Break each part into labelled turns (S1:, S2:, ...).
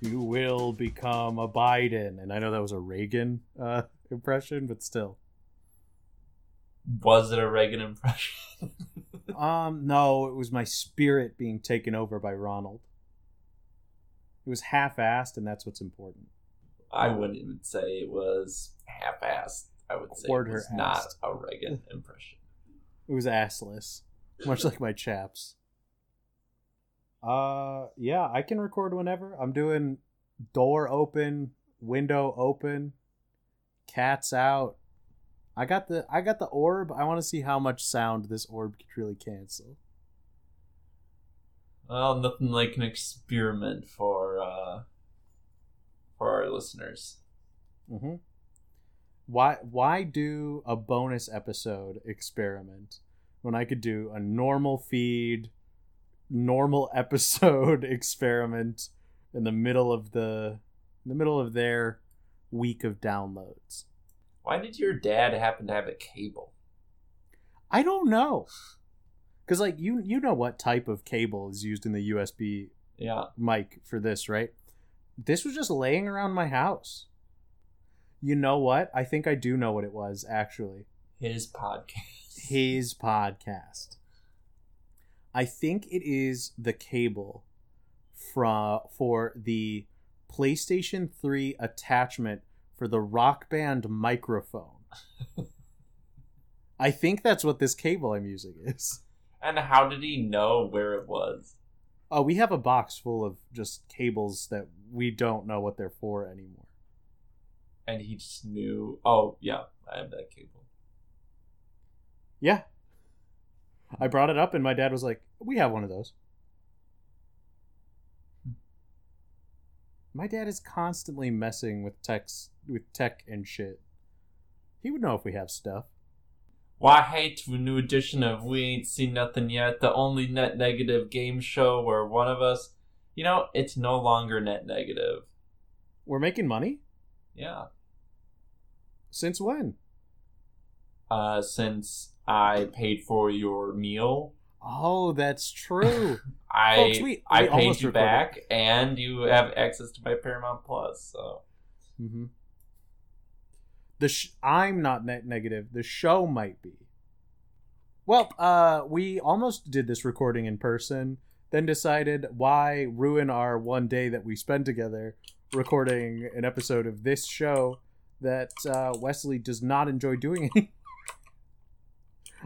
S1: You will become a Biden. And I know that was a Reagan uh, impression, but still.
S2: Was it a Reagan impression?
S1: Um, no, it was my spirit being taken over by Ronald. It was half-assed, and that's what's important.
S2: I wouldn't even say it was half-assed. I would say it was not a Reagan impression.
S1: It was assless, much like my chaps. Uh, yeah, I can record whenever. I'm doing door open, window open, cats out. I got the I got the orb. I want to see how much sound this orb could really cancel.
S2: Well, nothing like an experiment for uh, for our listeners.
S1: Mm-hmm. Why why do a bonus episode experiment when I could do a normal feed, normal episode experiment in the middle of the in the middle of their week of downloads?
S2: Why did your dad happen to have a cable?
S1: I don't know. Cuz like you you know what type of cable is used in the USB
S2: Yeah,
S1: mic for this, right? This was just laying around my house. You know what? I think I do know what it was actually.
S2: his podcast.
S1: His podcast. I think it is the cable from for the PlayStation 3 attachment for the Rock Band microphone. I think that's what this cable I'm using is.
S2: And how did he know where it was?
S1: Oh, we have a box full of just cables that we don't know what they're for anymore.
S2: And he just knew. Oh, yeah, I have that cable.
S1: Yeah. I brought it up and my dad was like, "We have one of those." Hmm. My dad is constantly messing with techs with tech and shit. He would know if we have stuff.
S2: Why hey to a new edition of We Ain't Seen Nothing Yet, the only net negative game show where one of us, you know, it's no longer net negative.
S1: We're making money?
S2: Yeah.
S1: Since when?
S2: Uh, since I paid for your meal,
S1: Oh, that's true.
S2: I
S1: Folks, we-
S2: I paid you
S1: recorded.
S2: back, and you have access to my Paramount Plus. So
S1: mm-hmm. The sh- I'm not net negative. The show might be. Well, uh, we almost did this recording in person, then decided why ruin our one day that we spend together recording an episode of this show that uh, Wesley does not enjoy doing.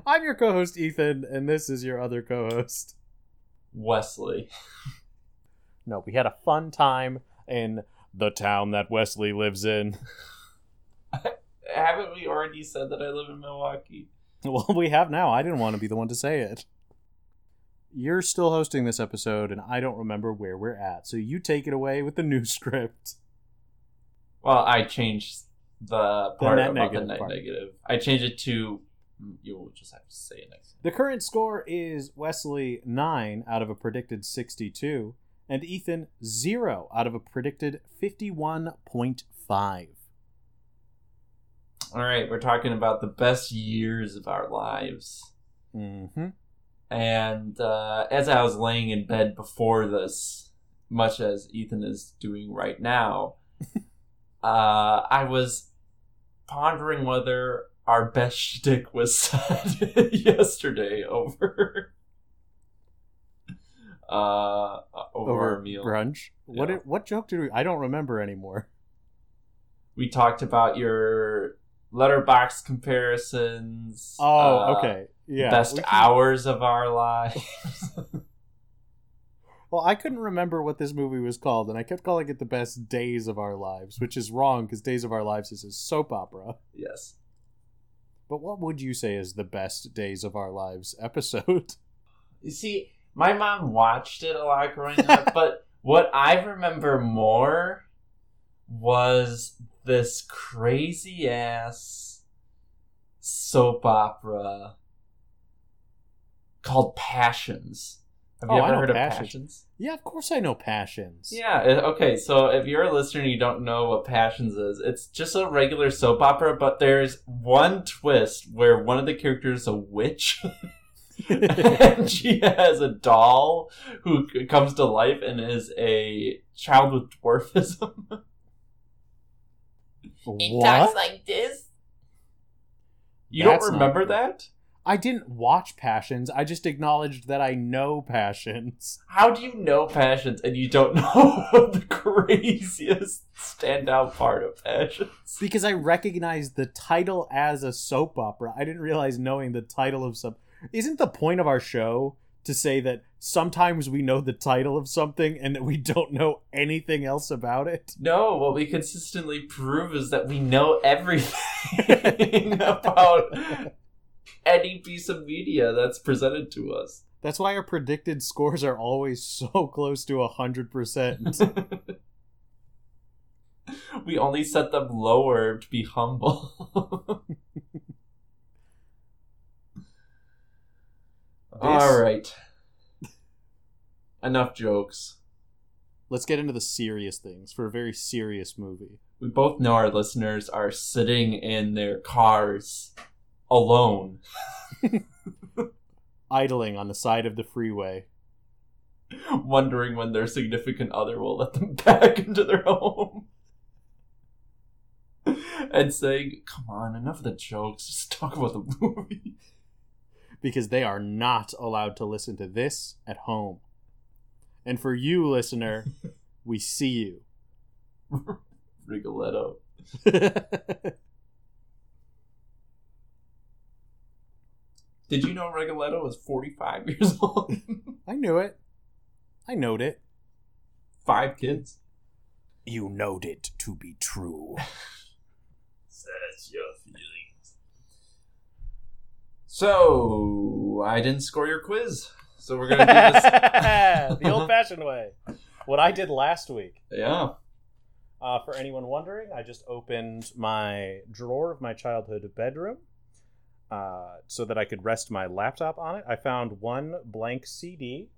S1: I'm your co-host Ethan, and this is your other co-host.
S2: Wesley,
S1: No, we had a fun time in the town that Wesley lives in.
S2: haven't we already said that I live in Milwaukee?
S1: Well, we have now. I didn't want to be the one to say it. You're still hosting this episode, and I don't remember where we're at. So you take it away with the new script.
S2: Well, I changed the part
S1: net
S2: about
S1: negative
S2: the net
S1: part.
S2: negative. I changed it to. Mm, You'll just have to say it next.
S1: The current score is Wesley 9 out of a predicted 62, and Ethan 0 out of a predicted 51.5.
S2: All right, we're talking about the best years of our lives.
S1: Mm-hmm.
S2: And uh, as I was laying in bed before this, much as Ethan is doing right now, uh, I was pondering whether our best shtick was said yesterday over uh, over,
S1: Over
S2: a meal.
S1: brunch. What
S2: Yeah.
S1: did, what joke did we? I don't remember anymore.
S2: We talked about your Letterboxd comparisons.
S1: Oh,
S2: uh,
S1: okay. Yeah.
S2: best
S1: can-
S2: hours of our lives.
S1: Well, I couldn't remember what this movie was called, and I kept calling it the best days of our lives, which is wrong because Days of Our Lives is a soap opera.
S2: yes.
S1: But what would you say is the best Days of Our Lives episode?
S2: You see, my mom watched it a lot growing up, but what I remember more was this crazy ass soap opera called Passions. Have you
S1: Oh,
S2: ever heard of
S1: Passions.
S2: Passions?
S1: Yeah, of course I know Passions.
S2: Yeah, okay, so if you're a listener and you don't know what Passions is, it's just a regular soap opera, but there's one twist where one of the characters is a witch. and she has a doll who comes to life and is a child with dwarfism.
S1: what?
S2: Talks like this. You
S1: That's
S2: don't remember that?
S1: I didn't watch Passions. I just acknowledged that I know Passions.
S2: How do you know Passions and you don't know the craziest standout part of Passions?
S1: Because I recognized the title as a soap opera. I didn't realize knowing the title of some. Isn't the point of our show to say that sometimes we know the title of something and that we don't know anything else about it?
S2: No, what we consistently prove is that we know everything about any piece of media that's presented to us.
S1: That's why our predicted scores are always so close to 100%.
S2: we only set them lower to be humble. All right. Enough jokes.
S1: Let's get into the serious things for a very serious movie.
S2: We both know our listeners are sitting in their cars alone,
S1: Idling on the side of the freeway.
S2: wondering when their significant other will let them back into their home. And saying, come on, enough of the jokes, just talk about the movie.
S1: Because they are not allowed to listen to this at home. And for you, listener, we see you.
S2: Rigoletto. Did you know Rigoletto was 45 years old?
S1: I knew it. I knowed it.
S2: Five kids?
S1: You knowed it to be true.
S2: So, I didn't score your quiz. So we're going to do this.
S1: the old fashioned way. What I did last week.
S2: yeah.
S1: Uh, for anyone wondering, I just opened my drawer of my childhood bedroom uh, so that I could rest my laptop on it. I found one blank CD.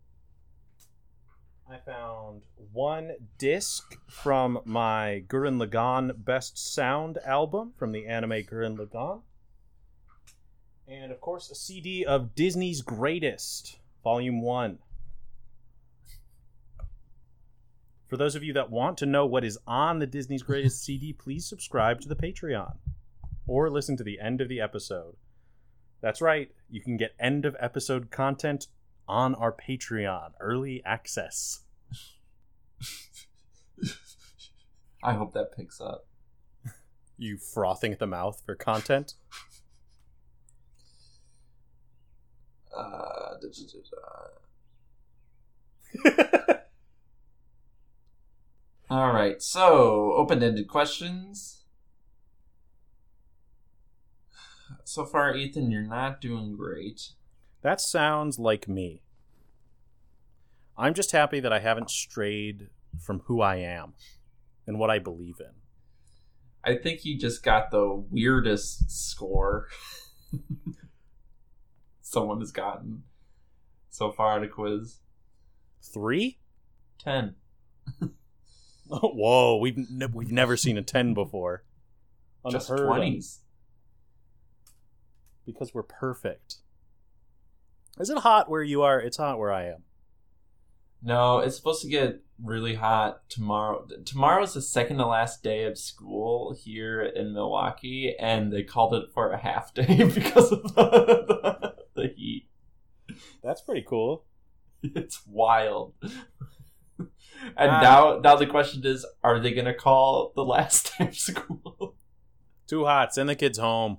S1: I found one disc from my Gurren Lagann Best Sound album from the anime Gurren Lagann. And of course, a CD of Disney's Greatest, Volume 1. For those of you that want to know what is on the Disney's Greatest CD, please subscribe to the Patreon or listen to the end of the episode. That's right, you can get end of episode content on our Patreon, early access.
S2: I hope that picks up.
S1: You frothing at the mouth for content?
S2: Uh, all right, so open-ended questions. So far, Ethan, you're not doing great.
S1: That sounds like me. I'm just happy that I haven't strayed from who I am and what I believe in.
S2: I think you just got the weirdest score someone has gotten so far on a quiz.
S1: Three?
S2: Ten.
S1: Whoa, we've ne- we've never seen a ten before.
S2: Just
S1: Unheard of.
S2: twenties.
S1: because we're perfect. Is it hot where you are? It's hot where I am.
S2: No, it's supposed to get really hot tomorrow. Tomorrow's the second to last day of school here in Milwaukee, and they called it for a half day because of the, the, the heat.
S1: That's pretty cool.
S2: It's wild. And
S1: Ah.
S2: now, now the question is: Are they going to call the last day of school?
S1: Too hot. Send the kids home.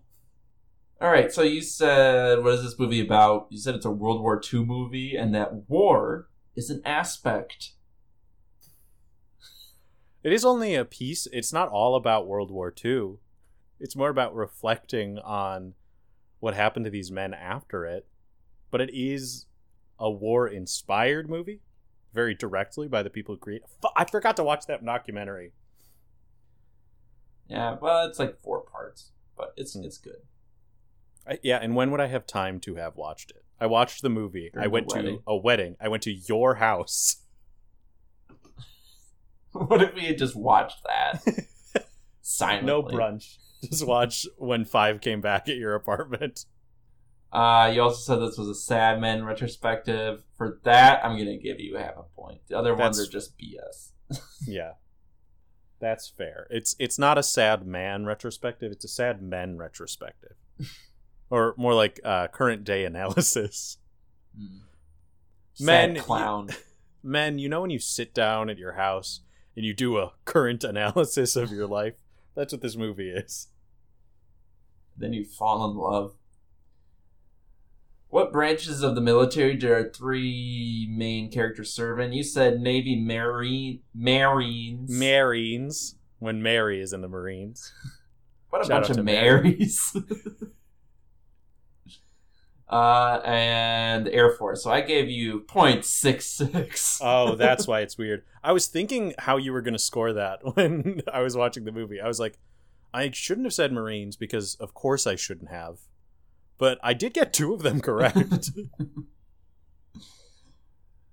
S2: All right. So you said, what is this movie about? You said it's a World War II movie, and that war is an aspect.
S1: It is only a piece. It's not all about World War II. It's more about reflecting on what happened to these men after it. But it is a war inspired movie, very directly by the people who create. I forgot to watch that documentary.
S2: Yeah, well, it's like four parts, but it's
S1: Hmm.
S2: it's good.
S1: I, yeah, and when would I have time to have watched it? I watched the movie.
S2: During
S1: I went to a wedding. I went to your house.
S2: what if we had just watched that silently?
S1: No brunch. Just watch when Five came back at your apartment.
S2: Uh, you also said this was a sad man retrospective. For that, I'm gonna give you half a point. The other ones are just BS.
S1: Yeah. That's fair. It's it's not a sad man retrospective, it's a sad men retrospective. or more like uh, current day analysis. Man,
S2: Sad clown.
S1: Men, you know when you sit down at your house and you do a current analysis of your life? That's what this movie is.
S2: then you fall in love. What branches of the military do our three main characters serve in? You said Navy Marine Marines.
S1: Marines, when Mary is in the Marines.
S2: what a
S1: Shout
S2: bunch of. Marys. uh, and Air Force. So I gave you 0.66.
S1: Oh, that's why it's weird. I was thinking how you were going to score that when I was watching the movie. I was like, I shouldn't have said Marines because, of course, I shouldn't have. But I did get two of them correct.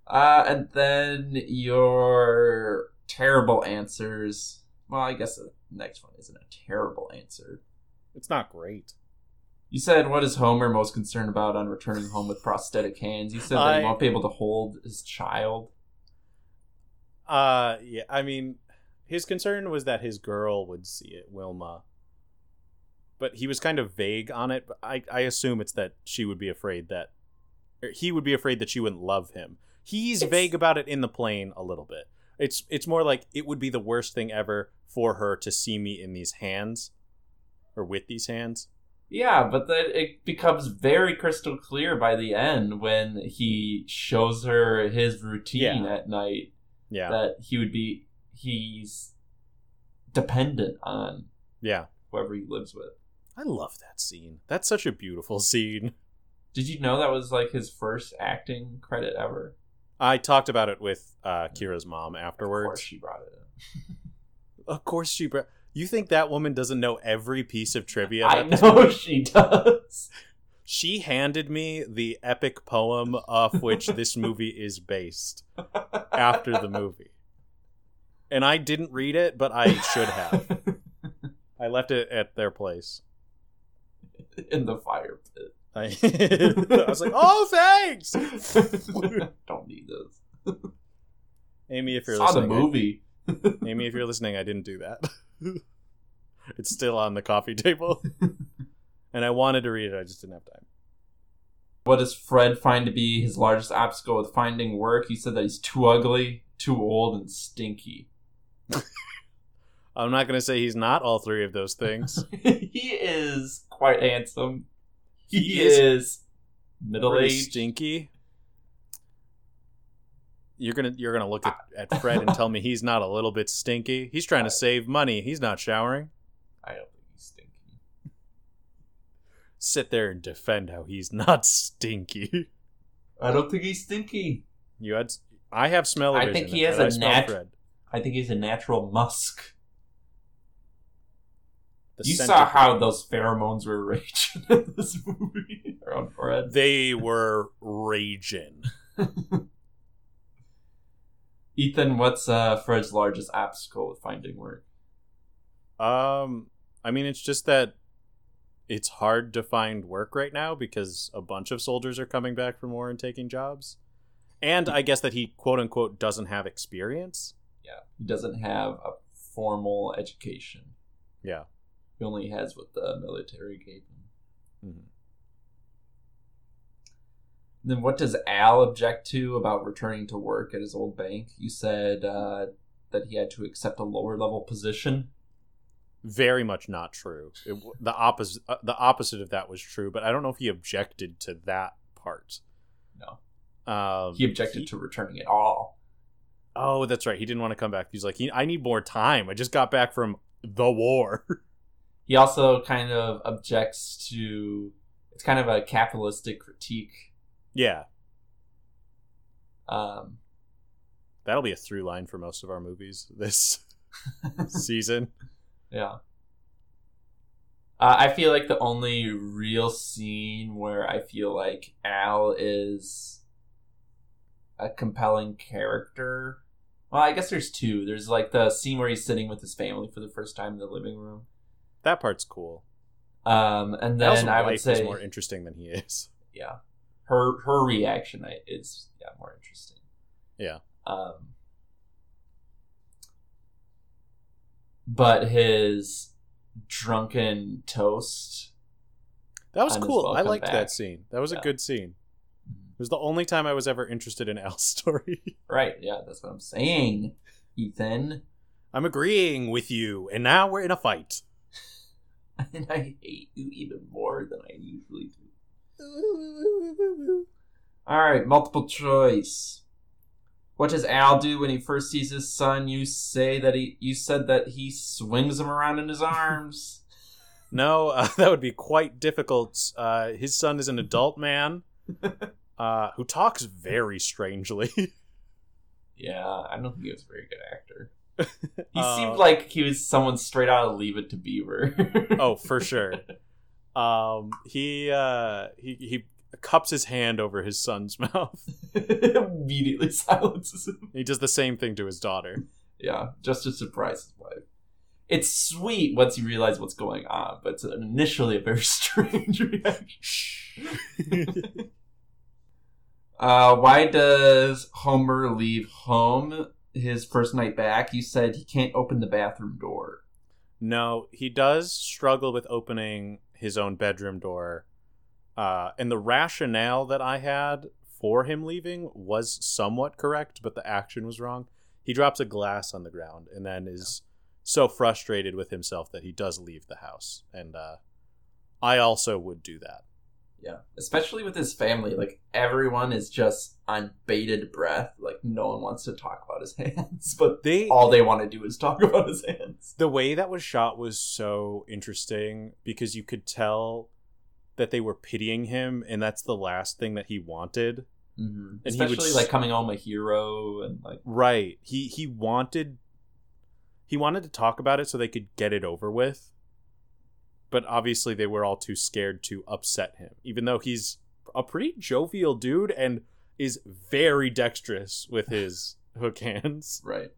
S2: Uh, and then your terrible answers. Well, I guess the next one isn't a terrible answer.
S1: it's not great.
S2: You said, "What is Homer most concerned about on returning home with prosthetic hands?" You said that
S1: I-
S2: he won't be able to hold his child.
S1: Uh, yeah, I mean, his concern was that his girl would see it, Wilma. But he was kind of vague on it. But I, I assume it's that she would be afraid that, he would be afraid that she wouldn't love him. He's
S2: It's-
S1: vague about it in the plane a little bit. It's it's more like it would be the worst thing ever for her to see me in these hands, or with these hands.
S2: Yeah, but then it becomes very crystal clear by the end when he shows her his routine
S1: Yeah.
S2: at night
S1: Yeah,
S2: that he would be he's dependent on
S1: yeah.
S2: whoever he lives with.
S1: I love that scene. That's such a beautiful scene.
S2: Did you know that was like his first acting credit ever?
S1: I talked about it with uh, Kira's mom afterwards.
S2: Of course, she brought it up.
S1: Of course she. Br- you think that woman doesn't know every piece of trivia?
S2: I know she does.
S1: She handed me the epic poem off which this movie is based after the movie, and I didn't read it, but I should have. I left it at their place.
S2: in the fire pit.
S1: I, I was like, "Oh, thanks,
S2: Don't need this.
S1: Amy. If you're
S2: Saw the
S1: listening, I-
S2: movie.
S1: Amy, if you're listening, I didn't do that. it's still on the coffee table, and I wanted to read it. I just didn't have time."
S2: What does Fred find to be his largest obstacle with finding work? He said that he's too ugly, too old, and stinky.
S1: I'm not going to say he's not all three of those things.
S2: he is quite handsome. He,
S1: He
S2: is,
S1: is
S2: middle aged,
S1: stinky. You're gonna you're gonna look at, at Fred and tell me he's not a little bit stinky. He's trying to save money. He's not showering.
S2: I don't think he's stinky.
S1: Sit there and defend how he's not stinky.
S2: I don't think he's stinky.
S1: You had I have smell
S2: I think he has a nat-. I think he's a natural musk.
S1: The
S2: you saw how those pheromones were raging in this movie around Fred.
S1: they were raging.
S2: Ethan, what's uh, Fred's largest obstacle with finding work?
S1: Um, I mean, it's just that it's hard to find work right now because a bunch of soldiers are coming back from war and taking jobs. And I guess that he quote unquote doesn't have experience.
S2: Yeah, he doesn't have a formal education.
S1: Yeah.
S2: He only has what the military gave him.
S1: Mhm.
S2: Then what does Al object to about returning to work at his old bank? You said uh, that he had to accept a lower level position.
S1: Very much not true. It, the opposite uh, the opposite of that was true, but I don't know if he objected to that part.
S2: No,
S1: Um,
S2: he objected to returning at all.
S1: Oh, that's right. He didn't want to come back. He's like, he, I need more time. I just got back from the war.
S2: He also kind of objects to. It's kind of a capitalistic critique.
S1: yeah,
S2: Um,
S1: that'll be a through line for most of our movies this season.
S2: yeah. Uh, I feel like the only real scene where I feel like Al is a compelling character. Well, I guess there's two. There's like the scene where he's sitting with his family for the first time in the living room.
S1: That part's cool.
S2: Um, and then I would say,
S1: more interesting than he is.
S2: yeah, her her reaction is yeah more interesting.
S1: Yeah.
S2: Um, but his drunken toast.
S1: That was cool. I liked
S2: back.
S1: that scene. That was
S2: Yeah.
S1: a good scene. It was the only time I was ever interested in Al's story.
S2: Right. Yeah, that's what I'm saying, Ethan.
S1: I'm agreeing with you, and now we're in a fight.
S2: And I hate you even more than I usually do. All right, multiple choice. What does Al do when he first sees his son? You say that he. You said that he swings him around in his arms.
S1: No, uh, that would be quite difficult. Uh, his son is an adult man uh, who talks very strangely.
S2: yeah, I don't think he was a very good actor. He
S1: Uh,
S2: seemed like he was someone straight out of Leave It to Beaver.
S1: oh, for sure. Um, he uh, he he cups his hand over his son's mouth.
S2: Immediately silences him.
S1: He does the same thing to his daughter.
S2: Yeah, just to surprise his wife. It's sweet once you realize what's going on, but it's initially a very strange reaction. Uh, why does Homer leave home his first night back? You said he can't open the bathroom door.
S1: No, he does struggle with opening his own bedroom door. Uh, and the rationale that I had for him leaving was somewhat correct, but the action was wrong. He drops a glass on the ground and then is so frustrated with himself that he does leave the house. And uh, I also would do that.
S2: Yeah, especially with his family. Like everyone is just on bated breath. Like no one wants to talk about his hands, but
S1: They
S2: all they want to do is talk about his hands.
S1: the way that was shot was so interesting because you could tell that they were pitying him and that's the last thing that he wanted
S2: Mm-hmm.
S1: And he would
S2: Especially like coming home a hero and like
S1: right he he wanted he wanted to talk about it so they could get it over with but obviously they were all too scared to upset him even though he's a pretty jovial dude and is very dexterous with his hook hands
S2: right.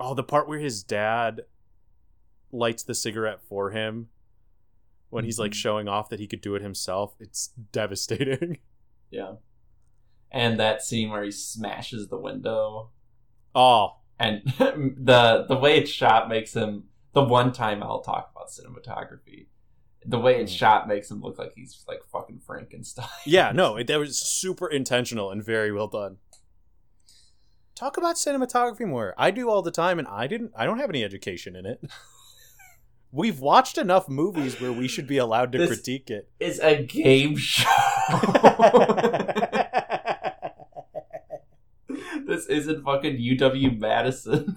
S1: Oh, the part where his dad lights the cigarette for him when he's like
S2: Mhm.
S1: showing off that he could do it himself. It's devastating.
S2: Yeah. And that scene where he smashes the window
S1: Oh,
S2: and the the way it's shot makes him the one time I'll talk about cinematography. The way it's
S1: Mhm.
S2: shot makes him look like he's like fucking Frankenstein.
S1: yeah, no, it, that was super intentional and very well done. Talk about cinematography more. I do all the time and I didn't I don't have any education in it. We've watched enough movies where we should be allowed to
S2: This-
S1: critique it.
S2: It's a game show. this isn't fucking UW Madison.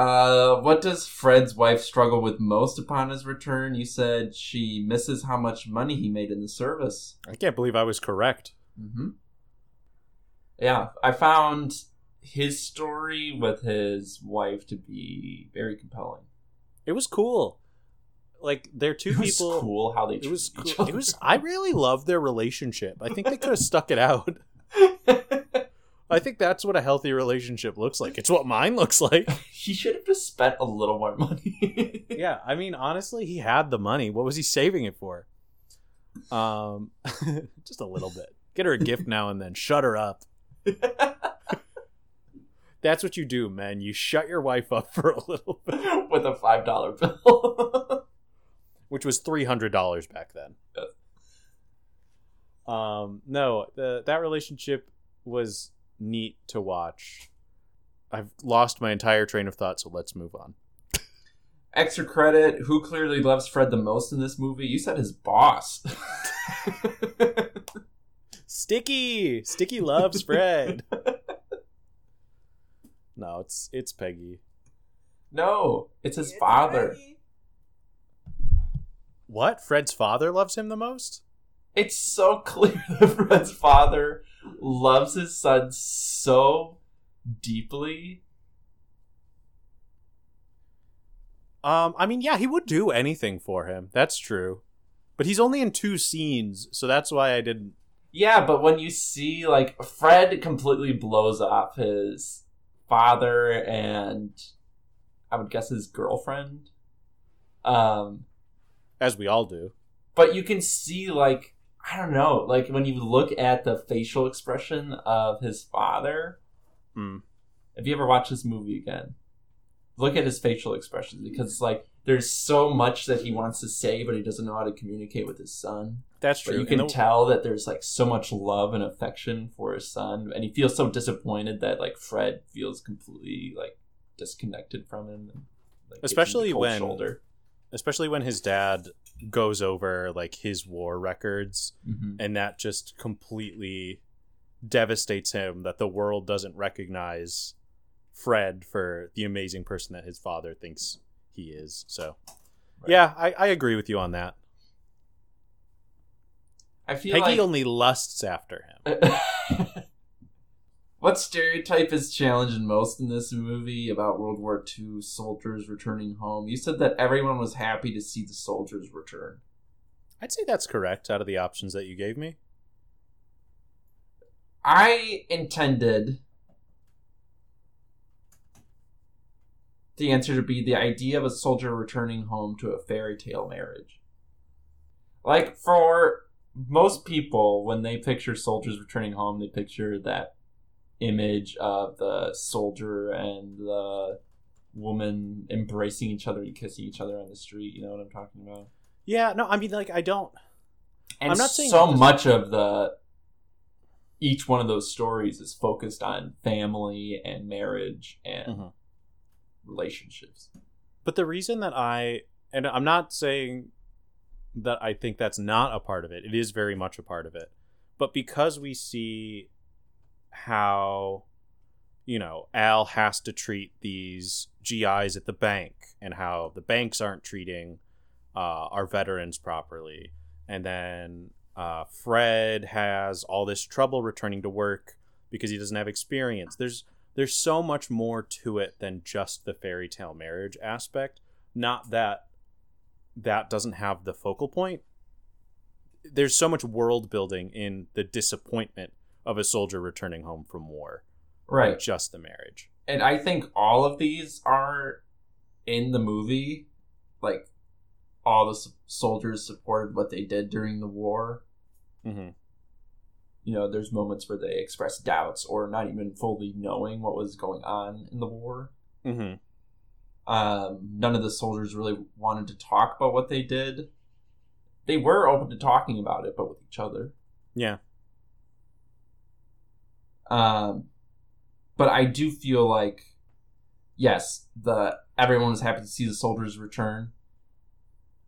S2: Uh, what does Fred's wife struggle with most upon his return? You said she misses how much money he made in the service.
S1: I can't believe I was correct.
S2: Mm-hmm. Yeah, I found his story with his wife to be very compelling.
S1: It was cool. Like they're two
S2: It was
S1: people
S2: cool how they
S1: It was cool. It was. I really love their relationship. I think they could have stuck it out. I think that's what a healthy relationship looks like. It's what mine looks like.
S2: he should have just spent a little more money.
S1: yeah, I mean, honestly, he had the money. What was he saving it for? Um, just a little bit. Get her a gift now and then. Shut her up. That's what you do, man. You shut your wife up for a little bit,
S2: With a five dollar bill.
S1: which was three hundred dollars back then.
S2: Yes.
S1: Um, no, the, that relationship was neat to watch. I've lost my entire train of thought, so let's move on.
S2: Extra credit. Who clearly loves Fred the most in this movie? You said his boss.
S1: Sticky, Sticky loves Fred. no, it's it's Peggy.
S2: no, it's his father.
S1: What? Fred's father loves him the most?
S2: It's so clear that Fred's father loves his son so deeply.
S1: Um, I mean, yeah, he would do anything for him. That's true, but he's only in two scenes, so that's why I didn't.
S2: Yeah, but when you see like Fred completely blows off his father and I would guess his girlfriend. Um
S1: As we all do.
S2: but you can see like I don't know, like when you look at the facial expression of his father.
S1: Hmm.
S2: If you ever watch this movie again, look at his facial expressions because it's like there's so much that he wants to say, but he doesn't know how to communicate with his son.
S1: That's
S2: But
S1: true.
S2: you can
S1: the-
S2: tell that there's like so much love and affection for his son, and he feels so disappointed that like Fred feels completely like disconnected from him, and, like, gives him
S1: Especially when-
S2: shoulder.
S1: especially when his dad goes over like his war records
S2: Mhm.
S1: and that just completely devastates him that the world doesn't recognize Fred for the amazing person that his father thinks he is. So,
S2: Right.
S1: yeah, I, I agree with you on that.
S2: I feel
S1: Peggy
S2: like
S1: only lusts after him.
S2: what stereotype is challenged most in this movie about World War II soldiers returning home? You said that everyone was happy to see the soldiers return.
S1: I'd say that's correct out of the options that you gave me.
S2: I intended the answer to be the idea of a soldier returning home to a fairy tale marriage. Like, for most people, when they picture soldiers returning home, they picture that image of the soldier and the woman embracing each other and kissing each other on the street. You know what I'm talking about?
S1: Yeah, no, I mean, like, I don't.
S2: And
S1: I'm not saying
S2: so much of the each one of those stories is focused on family and marriage and
S1: Mhm.
S2: relationships.
S1: But the reason that I, and I'm not saying that I think that's not a part of it, it is very much a part of it. But because we see how, you know, Al has to treat these GIs at the bank and how the banks aren't treating uh, our veterans properly. And then uh, Fred has all this trouble returning to work because he doesn't have experience. There's there's so much more to it than just the fairy tale marriage aspect. Not that that doesn't have the focal point. There's so much world building in the disappointment of a soldier returning home from war,
S2: Right.
S1: just the marriage.
S2: And I think all of these are in the movie. Like, all the soldiers supported what they did during the war.
S1: Mm-hmm.
S2: You know, there's moments where they express doubts or not even fully knowing what was going on in the war.
S1: Mm-hmm.
S2: um, none of the soldiers really wanted to talk about what they did. They were open to talking about it, but with each other.
S1: Yeah.
S2: Um, but I do feel like, yes, the everyone was happy to see the soldiers return.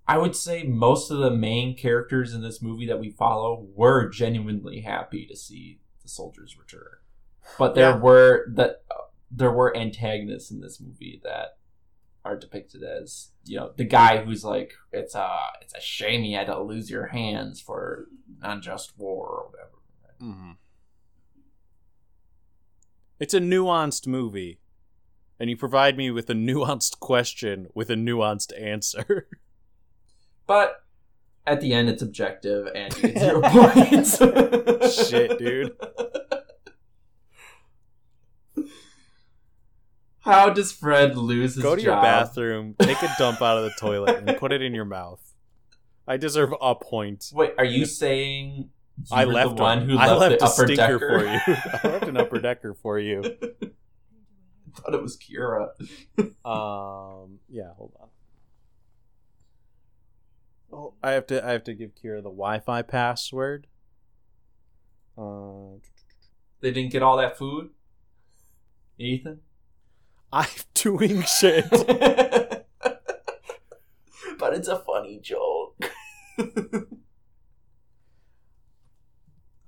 S2: I would say most of the main characters in this movie that we follow were genuinely happy to see the soldiers return. But there
S1: Yeah.
S2: were that there were antagonists in this movie that are depicted as you know the guy who's like it's a it's a shame you had to lose your hands for unjust war or whatever.
S1: Mm-hmm. It's a nuanced movie, and you provide me with a nuanced question with a nuanced answer.
S2: But at the end, it's objective and you get zero points.
S1: Shit, dude.
S2: How does Fred lose his
S1: Go to your bathroom, take a dump out of the toilet, and put it in your mouth. I deserve a point.
S2: Wait, are you saying you
S1: I left
S2: the one
S1: one.
S2: who
S1: I
S2: left,
S1: left
S2: the
S1: a
S2: upper
S1: stinker
S2: decker?
S1: for you. I left an upper decker for you.
S2: I thought it was Kira.
S1: Um, yeah, hold on. Oh, I have to. I have to give Kira the Wi-Fi password. Uh,
S2: They didn't get all that food, Ethan.
S1: I'm doing shit.
S2: but it's a funny joke.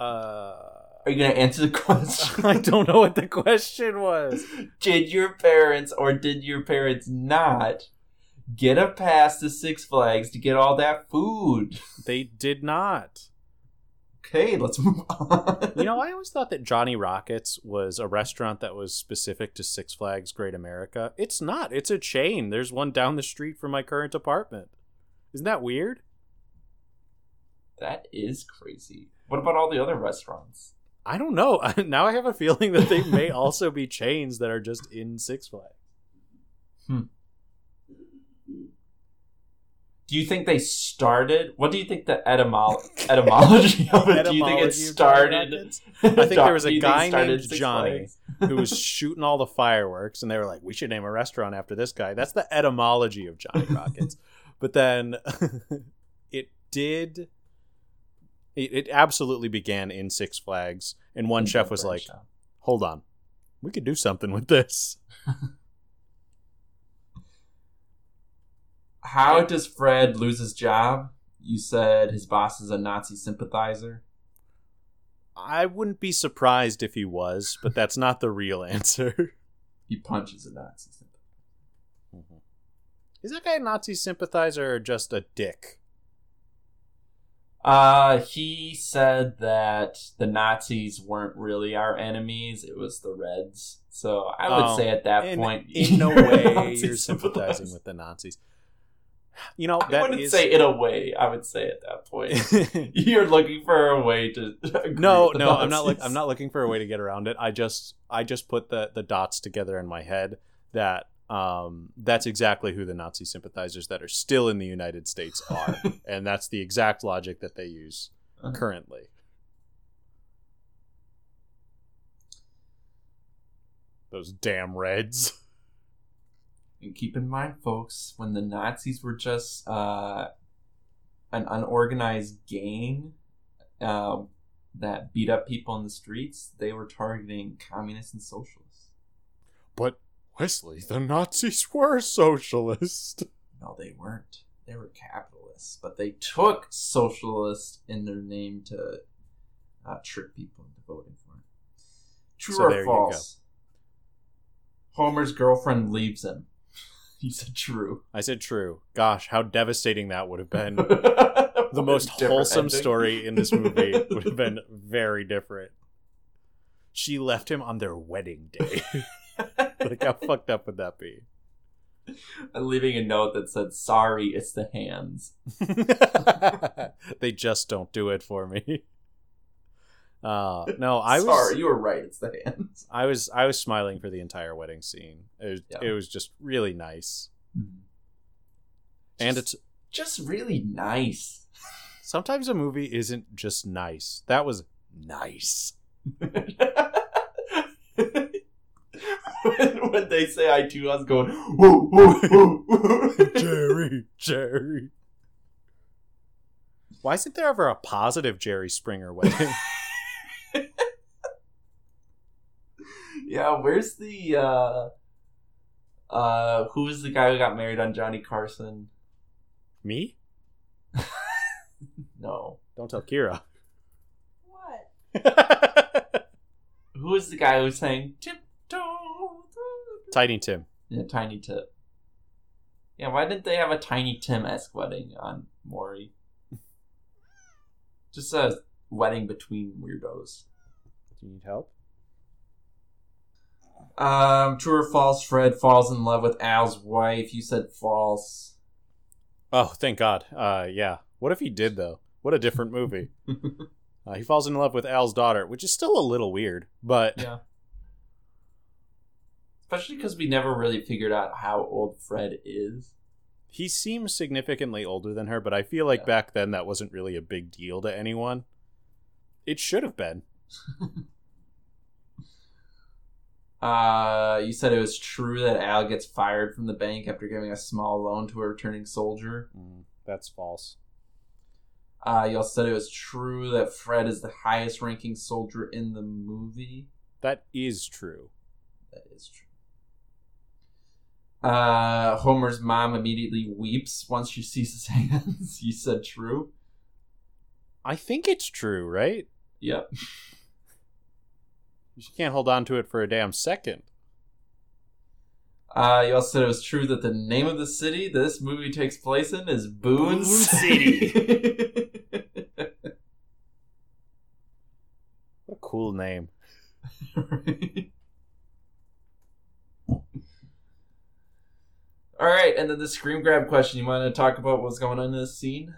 S1: Uh,
S2: Are you gonna answer the question?
S1: I don't know what the question was.
S2: did your parents or did your parents not get a pass to Six Flags to get all that food?
S1: They did not.
S2: Okay, let's move on.
S1: You know, I always thought that Johnny Rockets was a restaurant that was specific to Six Flags Great America. It's not. It's a chain. There's one down the street from my current apartment. Isn't that weird?
S2: that is crazy. What about all the other restaurants?
S1: I don't know. now I have a feeling that they may also be chains that are just in Six Flags. Hmm.
S2: Do you think they started? What do you think the etymol- etymology of it? do you think it started?
S1: I think there was a
S2: you think it
S1: guy named Johnny who was shooting all the fireworks, and they were like, "We should name a restaurant after this guy." That's the etymology of Johnny Rockets. but then it did. It, it absolutely began in Six Flags, and one chef was like, "Hold on, we could do something with this."
S2: How does Fred lose his job? You said his boss is a Nazi sympathizer.
S1: I wouldn't be surprised if he was, but that's not the real answer.
S2: He punches a Nazi sympathizer. Mm-hmm.
S1: Is that guy a Nazi sympathizer or just a dick?
S2: Uh, he said that the Nazis weren't really our enemies; it was the Reds. So I would
S1: Oh,
S2: say at that
S1: in,
S2: point,
S1: in no way you're sympathizing with the Nazis. You know
S2: I wouldn't
S1: is-
S2: say in a way. I would say at that point, you're looking for a way to.
S1: no, no, I'm not. Look, I'm not looking for a way to get around it. I just, I just put the the dots together in my head that um that's exactly who the Nazi sympathizers that are still in the United States are, and that's the exact logic that they use
S2: Uh-huh.
S1: currently. Those damn Reds.
S2: And keep in mind, folks, when the Nazis were just uh, an unorganized gang uh, that beat up people in the streets, they were targeting communists and socialists.
S1: But Wesley, the Nazis were socialist.
S2: No, they weren't. They were capitalists, but they took socialist in their name to uh, trick people into voting for it. True
S1: So there
S2: or
S1: you
S2: false? Homer's girlfriend leaves him. He said true.
S1: I said true. Gosh, how devastating that would have been.
S2: the
S1: the most wholesome story in this movie would have been very different. She left him on their wedding day. Like, how fucked up would that be?
S2: And leaving a note that said, "Sorry, it's the hands."
S1: they just don't do it for me. Uh, no, I was
S2: Sorry, you were right. It's the hands.
S1: I was I was smiling for the entire wedding scene. It was,
S2: Yeah.
S1: it was just really nice, and
S2: Just-
S1: it's
S2: just really nice.
S1: sometimes a movie isn't just nice. That was nice.
S2: When, when they say I do, I was going, woo, woo, woo, woo.
S1: Jerry, Jerry. Why isn't there ever a positive Jerry Springer wedding?
S2: yeah, where's the uh uh who was the guy who got married on Johnny Carson?
S1: Me?
S2: No.
S1: Don't tell Kira.
S3: What?
S2: Who was the guy who was saying tiptoe?
S1: Tiny Tim.
S2: Yeah, Tiny Tip. Yeah, why didn't they have a Tiny Tim esque wedding on Maury? Just a wedding between weirdos.
S1: Do you need help?
S2: Um, true or false? Fred falls in love with Al's wife. You said false.
S1: Oh, thank God. Uh, yeah. What if he did though? What a different movie. Uh, he falls in love with Al's daughter, which is still a little weird, but
S2: yeah. Especially because we never really figured out how old Fred is.
S1: he seems significantly older than her. But I feel like
S2: Yeah.
S1: back then that wasn't really a big deal to anyone. It should have been.
S2: Uh, you said it was true that Al gets fired from the bank after giving a small loan to a returning soldier.
S1: Mm, that's false.
S2: Uh, you also said it was true that Fred is the highest ranking soldier in the movie.
S1: That is true.
S2: That is true. Uh, Homer's mom immediately weeps once she sees his hands. you said true.
S1: I think it's true, right?
S2: Yep.
S1: she can't hold on to it for a damn second.
S2: Uh, you also said it was true that the name of the city this movie takes place in is Boone,
S1: Boone
S2: City.
S1: What a cool name.
S2: All right, and then the screen grab question. You want to talk about what's going on in this scene?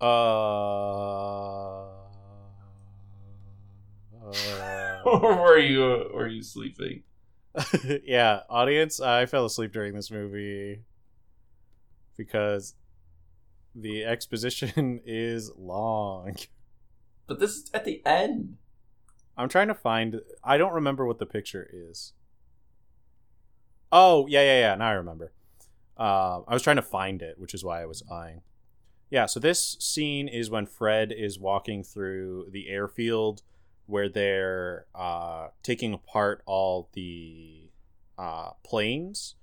S1: Uh,
S2: or were you were you sleeping?
S1: yeah, audience, I fell asleep during this movie because the exposition is long.
S2: But this is at the end.
S1: I'm trying to find. I don't remember what the picture is. Oh yeah, yeah, yeah. Now I remember. Uh, I was trying to find it, which is why I was eyeing. Yeah, so this scene is when Fred is walking through the airfield where they're uh, taking apart all the uh, planes,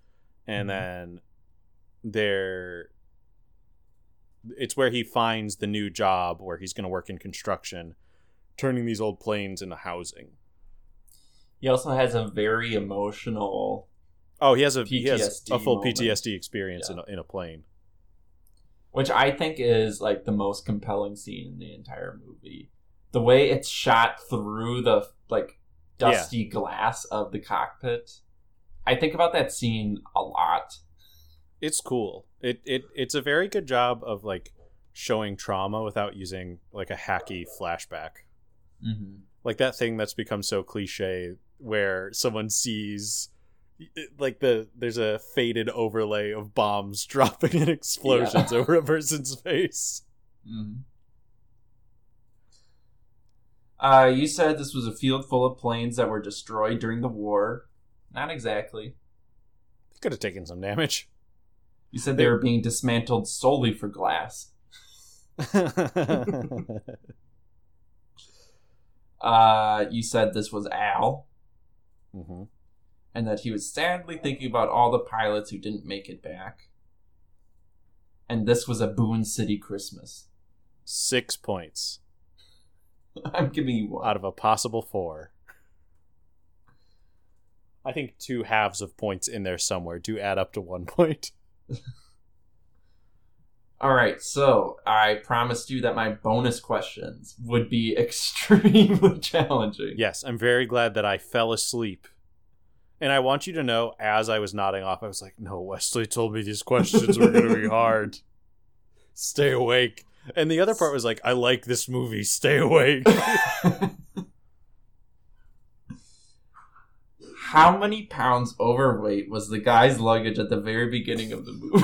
S1: and
S2: Mhm.
S1: then they're. It's where he finds the new job where he's going to work in construction, turning these old planes into housing.
S2: He also has a very emotional.
S1: Oh, he has a he has a full
S2: moment.
S1: PTSD experience
S2: Yeah.
S1: in, a, in a plane.
S2: which I think is like the most compelling scene in the entire movie. The way it's shot through the like dusty glass of the cockpit. I think about that scene a lot.
S1: It's cool. It it it's a very good job of like showing trauma without using like a hacky flashback.
S2: Mm-hmm.
S1: Like that thing that's become so cliche where someone sees like the there's a faded overlay of bombs dropping and explosions over a person's face.
S2: Mm-hmm. Uh, you said this was a field full of planes that were destroyed during the war. Not exactly.
S1: Could have taken some damage.
S2: You said they were being dismantled solely for glass. Uh, you said this was Al,
S1: hmm
S2: and that he was sadly thinking about all the pilots who didn't make it back. And this was a Boone City Christmas.
S1: Six points
S2: I'm giving you one.
S1: out of a possible four. I think two halves of points in there somewhere do add up to one point.
S2: All right, so I promised you that my bonus questions would be extremely challenging.
S1: Yes, I'm very glad that I fell asleep. And I want you to know, as I was nodding off, I was like, no, Wesley told me these questions were going to be hard. Stay awake. And the other part was like, I like this movie. Stay awake.
S2: How many pounds overweight was the guy's luggage at the very beginning of the movie?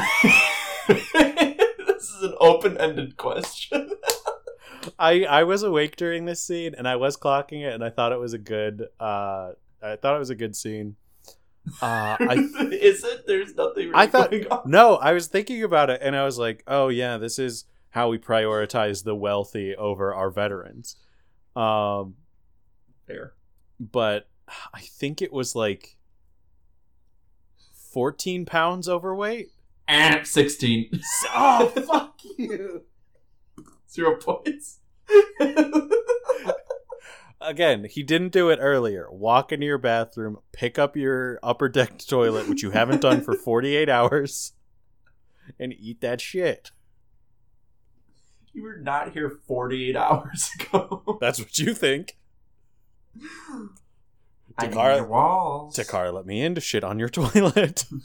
S2: this is an open-ended question.
S1: I, I was awake during this scene and I was clocking it and I thought it was a good uh I thought it was a good scene. Uh I
S2: is it? There's nothing. Really
S1: I thought-. No, I was thinking about it and I was like, oh yeah, this is how we prioritize the wealthy over our veterans. Um
S2: Fair.
S1: but I think it was like 14 pounds overweight.
S2: And sixteen.
S1: Oh, fuck you.
S2: Zero points.
S1: Again, he didn't do it earlier. Walk into your bathroom, pick up your upper deck toilet, which you haven't done for 48 hours, and eat that shit.
S2: you were not here 48 hours ago.
S1: That's what you think.
S2: I
S1: Takara-
S2: your walls.
S1: Takara let me in to shit on your toilet.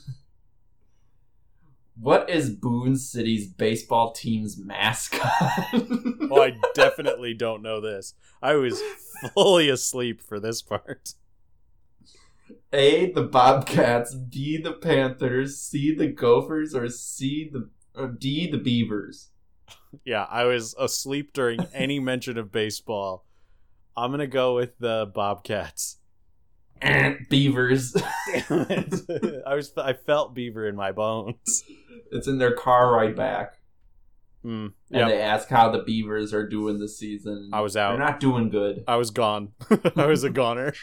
S2: What is Boone City's baseball team's mascot?
S1: oh, I definitely don't know this. I was fully asleep for this part.
S2: A. The Bobcats. B. The Panthers. C. The Gophers. Or C. The or D. The Beavers.
S1: Yeah, I was asleep during any mention of baseball. I'm gonna go with the Bobcats.
S2: And Beavers.
S1: I was I felt beaver in my bones.
S2: It's in their car ride back,
S1: Mm,
S2: and they ask how the Beavers are doing this season.
S1: I was out.
S2: They're not doing good.
S1: I was gone. I was a goner.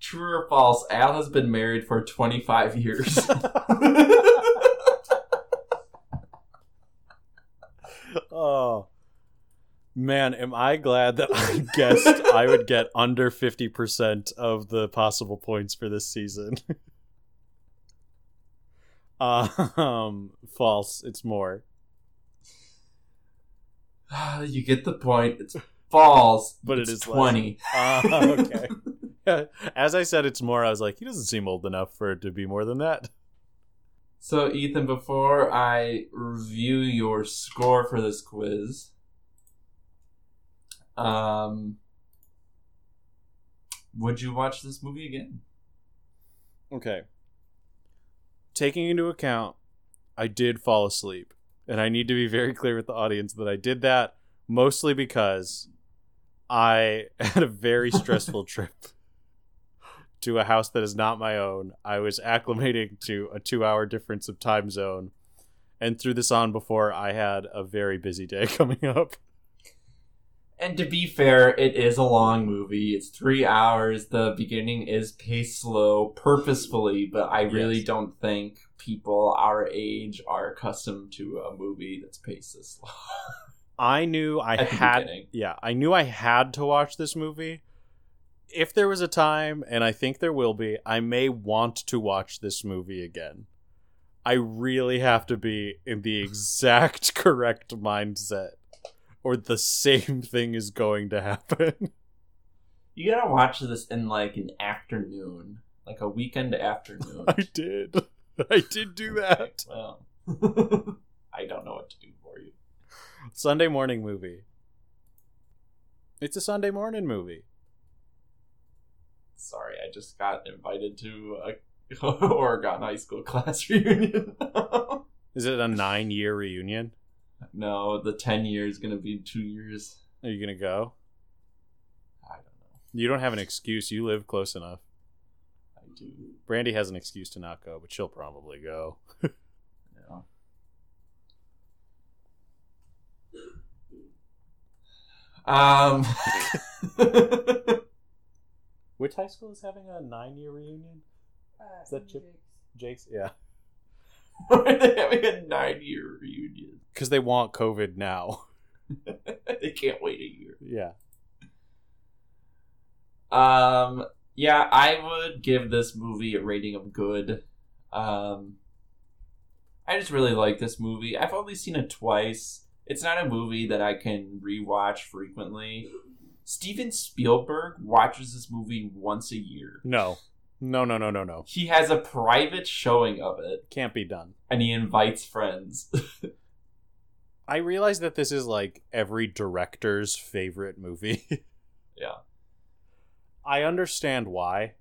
S2: True or false? Al has been married for 25 years.
S1: oh man, am I glad that I guessed I would get under fifty percent of the possible points for this season. Um, false. It's more.
S2: you get the point. It's false,
S1: But it
S2: it's
S1: is
S2: twenty.
S1: Ah, okay. As I said, it's more. I was like, he doesn't seem old enough for it to be more than that.
S2: So, Ethan, before I review your score for this quiz, um, would you watch this movie again?
S1: Okay. Taking into account, I did fall asleep, and I need to be very clear with the audience that I did that mostly because I had a very stressful trip to a house that is not my own. I was acclimating to a two-hour difference of time zone, and threw this on before I had a very busy day coming up.
S2: And to be fair, it is a long movie. It's three hours. The beginning is paced slow purposefully, but I really
S1: Yes.
S2: don't think people our age are accustomed to a movie that's paced this slow.
S1: I knew I had
S2: beginning.
S1: yeah, I knew I had to watch this movie. If there was a time, and I think there will be, I may want to watch this movie again. I really have to be in the exact correct mindset, or the same thing is going to happen.
S2: You gotta watch this in like an afternoon, like a weekend afternoon.
S1: I did. I did do that.
S2: Well, I don't know what to do for you.
S1: Sunday morning movie. It's a Sunday morning movie.
S2: Sorry, I just got invited to a Oregon high school class reunion.
S1: Is it a nine year reunion?
S2: No, the 10 years gonna be two years.
S1: Are you gonna go?
S2: I don't know.
S1: You don't have an excuse. You live close enough.
S2: I do.
S1: Brandy has an excuse to not go, but she'll probably go.
S2: Yeah. Um.
S1: Which high school is having a nine year reunion? Is that Chip? Jake's? Yeah.
S2: Why are they having a nine year reunion?
S1: Because they want COVID now.
S2: they can't wait a year.
S1: yeah.
S2: Um, yeah, I would give this movie a rating of good. Um, I just really like this movie. I've only seen it twice. It's not a movie that I can rewatch frequently. Steven Spielberg watches this movie once a year.
S1: No. No, no, no, no, no.
S2: He has a private showing of it,
S1: Can't be done.
S2: and he invites friends.
S1: I realize that this is like every director's favorite movie.
S2: yeah.
S1: I understand why.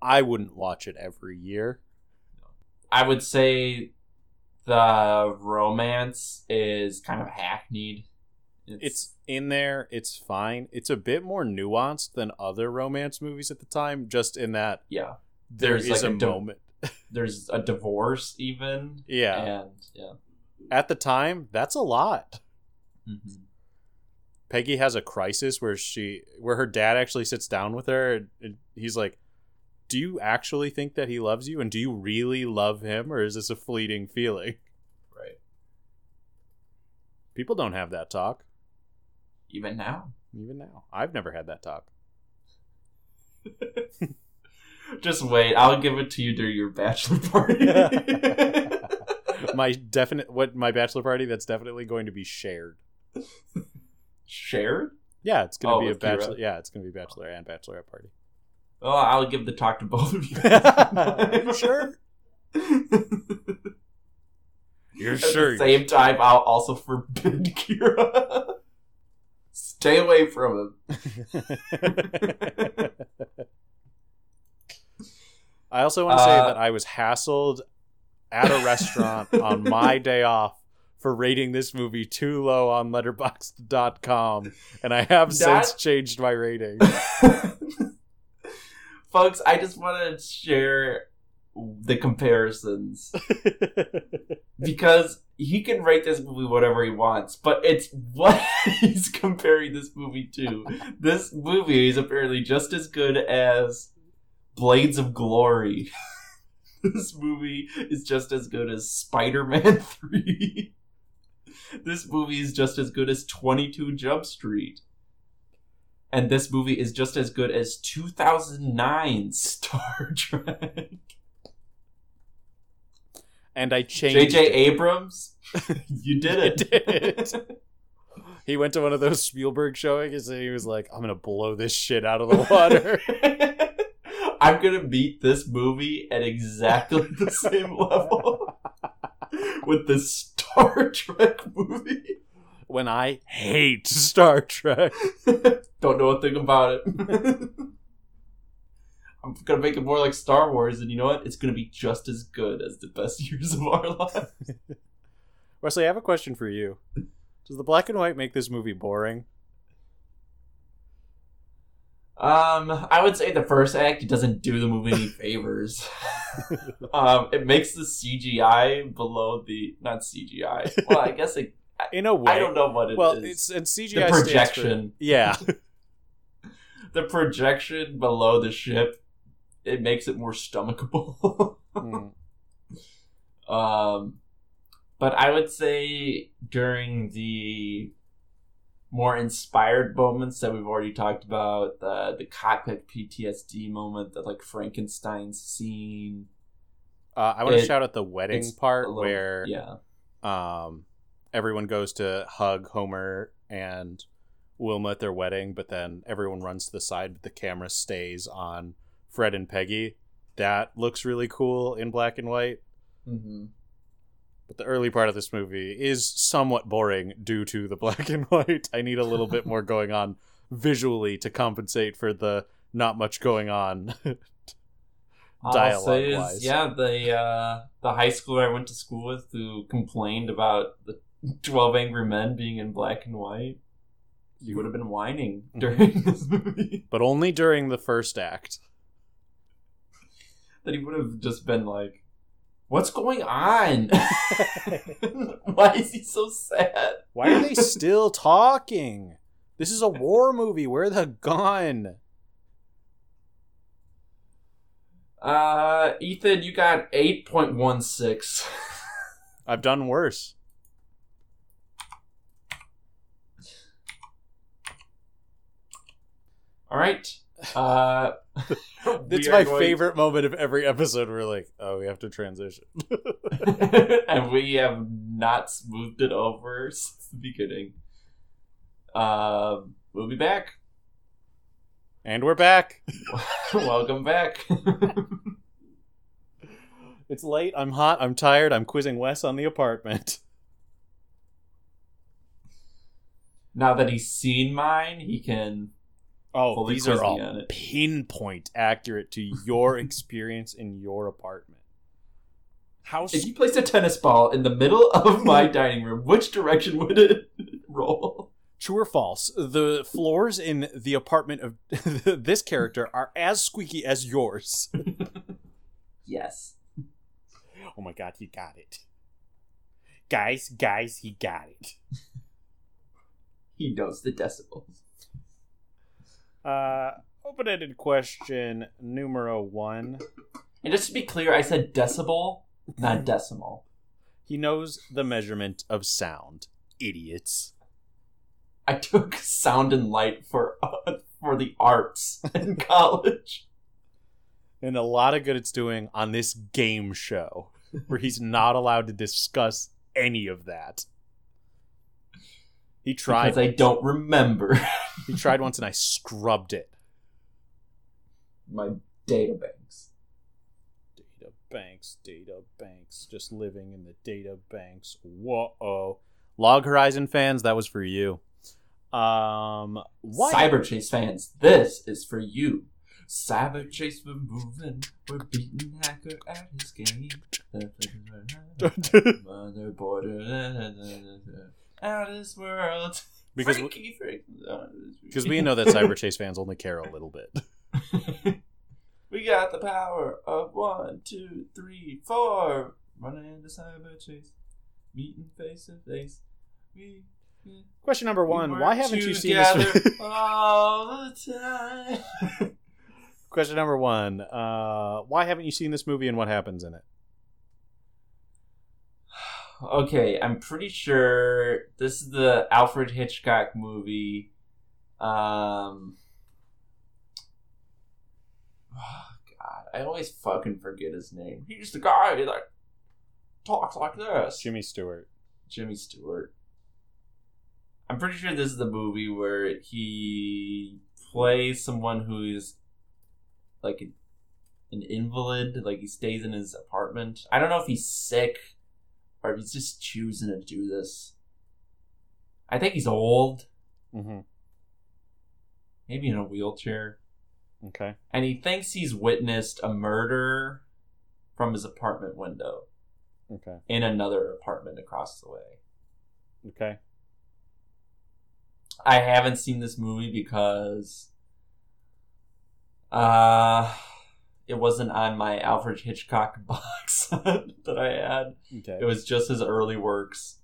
S1: I wouldn't watch it every year.
S2: I would say the romance is kind of hackneyed.
S1: It's in there, it's fine. It's a bit more nuanced than other romance movies at the time, just in that
S2: yeah.
S1: there
S2: There's, like,
S1: a,
S2: a di-
S1: moment.
S2: There's a divorce even.
S1: Yeah.
S2: And yeah.
S1: At the time, that's a lot.
S2: Mm-hmm.
S1: Peggy has a crisis where she where her dad actually sits down with her and, and he's like, "Do you actually think that he loves you and do you really love him or is this a fleeting feeling?"
S2: Right.
S1: People don't have that talk
S2: Even now.
S1: even now. I've never had that talk.
S2: Just wait. I'll give it to you during your bachelor party.
S1: my definite what my bachelor party that's definitely going to be shared.
S2: Shared?
S1: Yeah, it's going to
S2: Oh,
S1: be a
S2: with Kira?
S1: bachelor. Yeah, it's going to be bachelor and bachelorette party.
S2: Oh, I'll give the talk to both of you.
S1: You sure? You're
S2: At
S1: sure.
S2: the same time, I'll also forbid Kira. Stay away from him.
S1: I also want to say
S2: Uh,
S1: that I was hassled at a restaurant on my day off for rating this movie too low on letterboxd.com and I have since changed my rating.
S2: Folks, I just want to share the comparisons because he can rate this movie whatever he wants, but it's what he's comparing this movie to. This movie is apparently just as good as Blades of Glory. this movie is just as good as Spider Man 3. this movie is just as good as 22 Jump Street. And this movie is just as good as 2009 Star Trek.
S1: And I changed
S2: J.J. Abrams, you did it.
S1: Did he went to one of those Spielberg showings and he was like, "I'm gonna blow this shit out of the water."
S2: I'm gonna beat this movie at exactly the same level with this Star Trek movie.
S1: when I hate Star Trek.
S2: Don't know a thing about it. I'm gonna make it more like Star Wars, and you know what? It's gonna be just as good as the best years of our lives.
S1: Wesley, I have a question for you. Does the black and white make this movie boring?
S2: Um, I would say the first act doesn't do the movie any favors. um, it makes the CGI below the not CGI. Well, I guess it,
S1: In a way.
S2: I don't know what it is.
S1: well, it's and CGI
S2: the
S1: stands for-
S2: projection.
S1: yeah.
S2: The projection below the ship. It makes it more stomachable.
S1: Mm.
S2: Um, but I would say during the more inspired moments that we've already talked about, the the cockpit PTSD moment, the like Frankenstein scene,
S1: Uh, I want to shout out the wedding part
S2: little-
S1: where
S2: yeah,
S1: um, everyone goes to hug Homer and Wilma at their wedding, but then everyone runs to the side, but the camera stays on Fred and Peggy. That looks really cool in black and white.
S2: hmm
S1: But the early part of this movie is somewhat boring due to the black and white. I need a little bit more going on visually to compensate for the not much going on.
S2: Say
S1: Dialogue-wise.
S2: yeah, the uh, the high schooler I went to school with who complained about the Twelve Angry Men being in black and white. He would have been whining
S1: Mm-hmm.
S2: during this movie.
S1: but only during the first act.
S2: That he would have just been like, "What's going on? Why is he so sad?"
S1: Why are they still talking? This is a war movie. Where the gun?
S2: Uh, Ethan, you got eight point one six.
S1: I've done worse.
S2: All right. Uh,
S1: It's my
S2: going-
S1: favorite moment of every episode. We're like, oh, we have to transition.
S2: and we have not smoothed it over since the beginning. Um, we'll be back.
S1: and we're back.
S2: Welcome back.
S1: It's late. I'm hot. I'm tired. I'm quizzing Wes on the apartment.
S2: now that he's seen mine, he can
S1: Oh, these are all pinpoint accurate to your experience in your apartment. How
S2: If you placed a tennis ball in the middle of my dining room, which direction would it roll?
S1: True or false? The floors in the apartment of this character are as squeaky as yours.
S2: Yes.
S1: Oh my god, he got it. Guys, guys, he got it.
S2: He knows the decibels.
S1: Uh, open-ended question numero one.
S2: And just to be clear, I said decibel, not decimal.
S1: He knows the measurement of sound. Idiots.
S2: I took sound and light for uh, for the arts in college.
S1: And a lot of good it's doing on this game show, where he's not allowed to discuss any of that. He tried.
S2: Because I don't remember
S1: He tried once, and I scrubbed it.
S2: my data banks.
S1: Data banks, data banks, just living in the data banks. Whoa, Log Horizon fans, that was for you. Um, what?
S2: Cyberchase fans, this is for you. Cyberchase, we're moving. We're beating Hacker at his game. Motherboard. Out of this world.
S1: because
S2: Freaky, freaky.
S1: because we know that Cyberchase fans only care a little bit.
S2: we got the power of one, two, three, four. Running into Cyber Chase. Meeting face to face. We
S1: Question number one:
S2: work
S1: Why haven't you seen this?
S2: all the time?
S1: Question number one: uh, Why haven't you seen this movie, and what happens in it?
S2: Okay, I'm pretty sure this is the Alfred Hitchcock movie. Um, oh God, I always fucking forget his name. He's the guy that talks like this.
S1: Jimmy Stewart.
S2: Jimmy Stewart. I'm pretty sure this is the movie where he plays someone who's like an, an invalid, like he stays in his apartment. I don't know if he's sick or if he's just choosing to do this. I think he's old,
S1: Mm-hmm.
S2: maybe in a wheelchair,
S1: Okay.
S2: and he thinks he's witnessed a murder from his apartment window
S1: Okay.
S2: in another apartment across the way.
S1: Okay.
S2: I haven't seen this movie because uh it wasn't on my Alfred Hitchcock box that I had.
S1: Okay.
S2: It was just his early works.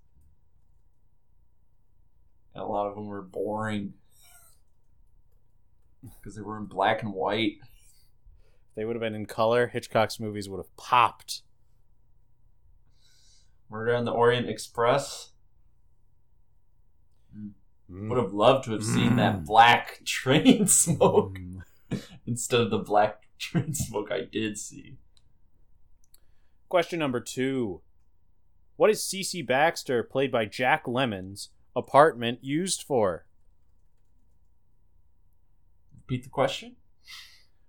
S2: And a lot of them were boring. Because they were in black and white.
S1: If they would have been in color, Hitchcock's movies would have popped.
S2: Murder on the Orient Express.
S1: Mm.
S2: Would have loved to have seen that
S1: Mm.
S2: black train smoke
S1: Mm.
S2: instead of the black smoke I did see.
S1: Question number two. What is CC Baxter, played by Jack Lemmon's apartment used for?
S2: Repeat the question.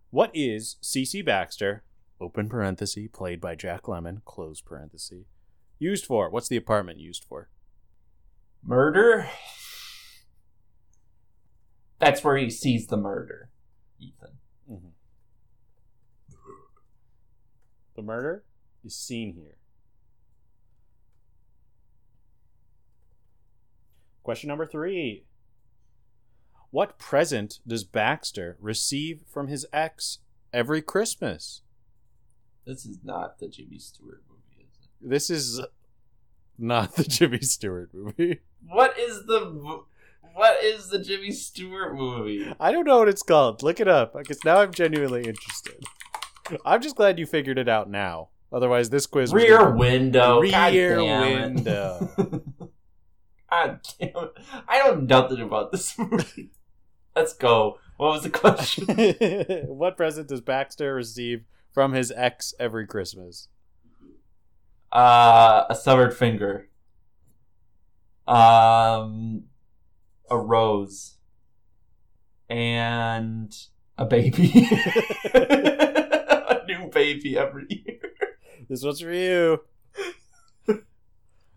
S1: What is CC Baxter, open parenthesis, played by Jack Lemmon, close parenthesis, used for? What's the apartment used for?
S2: Murder? That's where he sees the murder, Ethan.
S1: Mm-hmm. The murder is seen here. Question number three. What present does Baxter receive from his ex every Christmas?
S2: This is not the Jimmy Stewart movie, is it?
S1: This is not the Jimmy Stewart movie.
S2: What is the what is the Jimmy Stewart movie?
S1: I don't know what it's called. Look it up because now I'm genuinely interested. I'm just glad you figured it out now. Otherwise, this quiz
S2: Rear
S1: gonna-
S2: Window.
S1: Rear. Window.
S2: God damn it! I know nothing about this movie. Let's go. What was the question?
S1: what present does Baxter receive from his ex every Christmas?
S2: Uh, a severed finger. Um, a rose. And a baby. baby every year.
S1: This one's for you.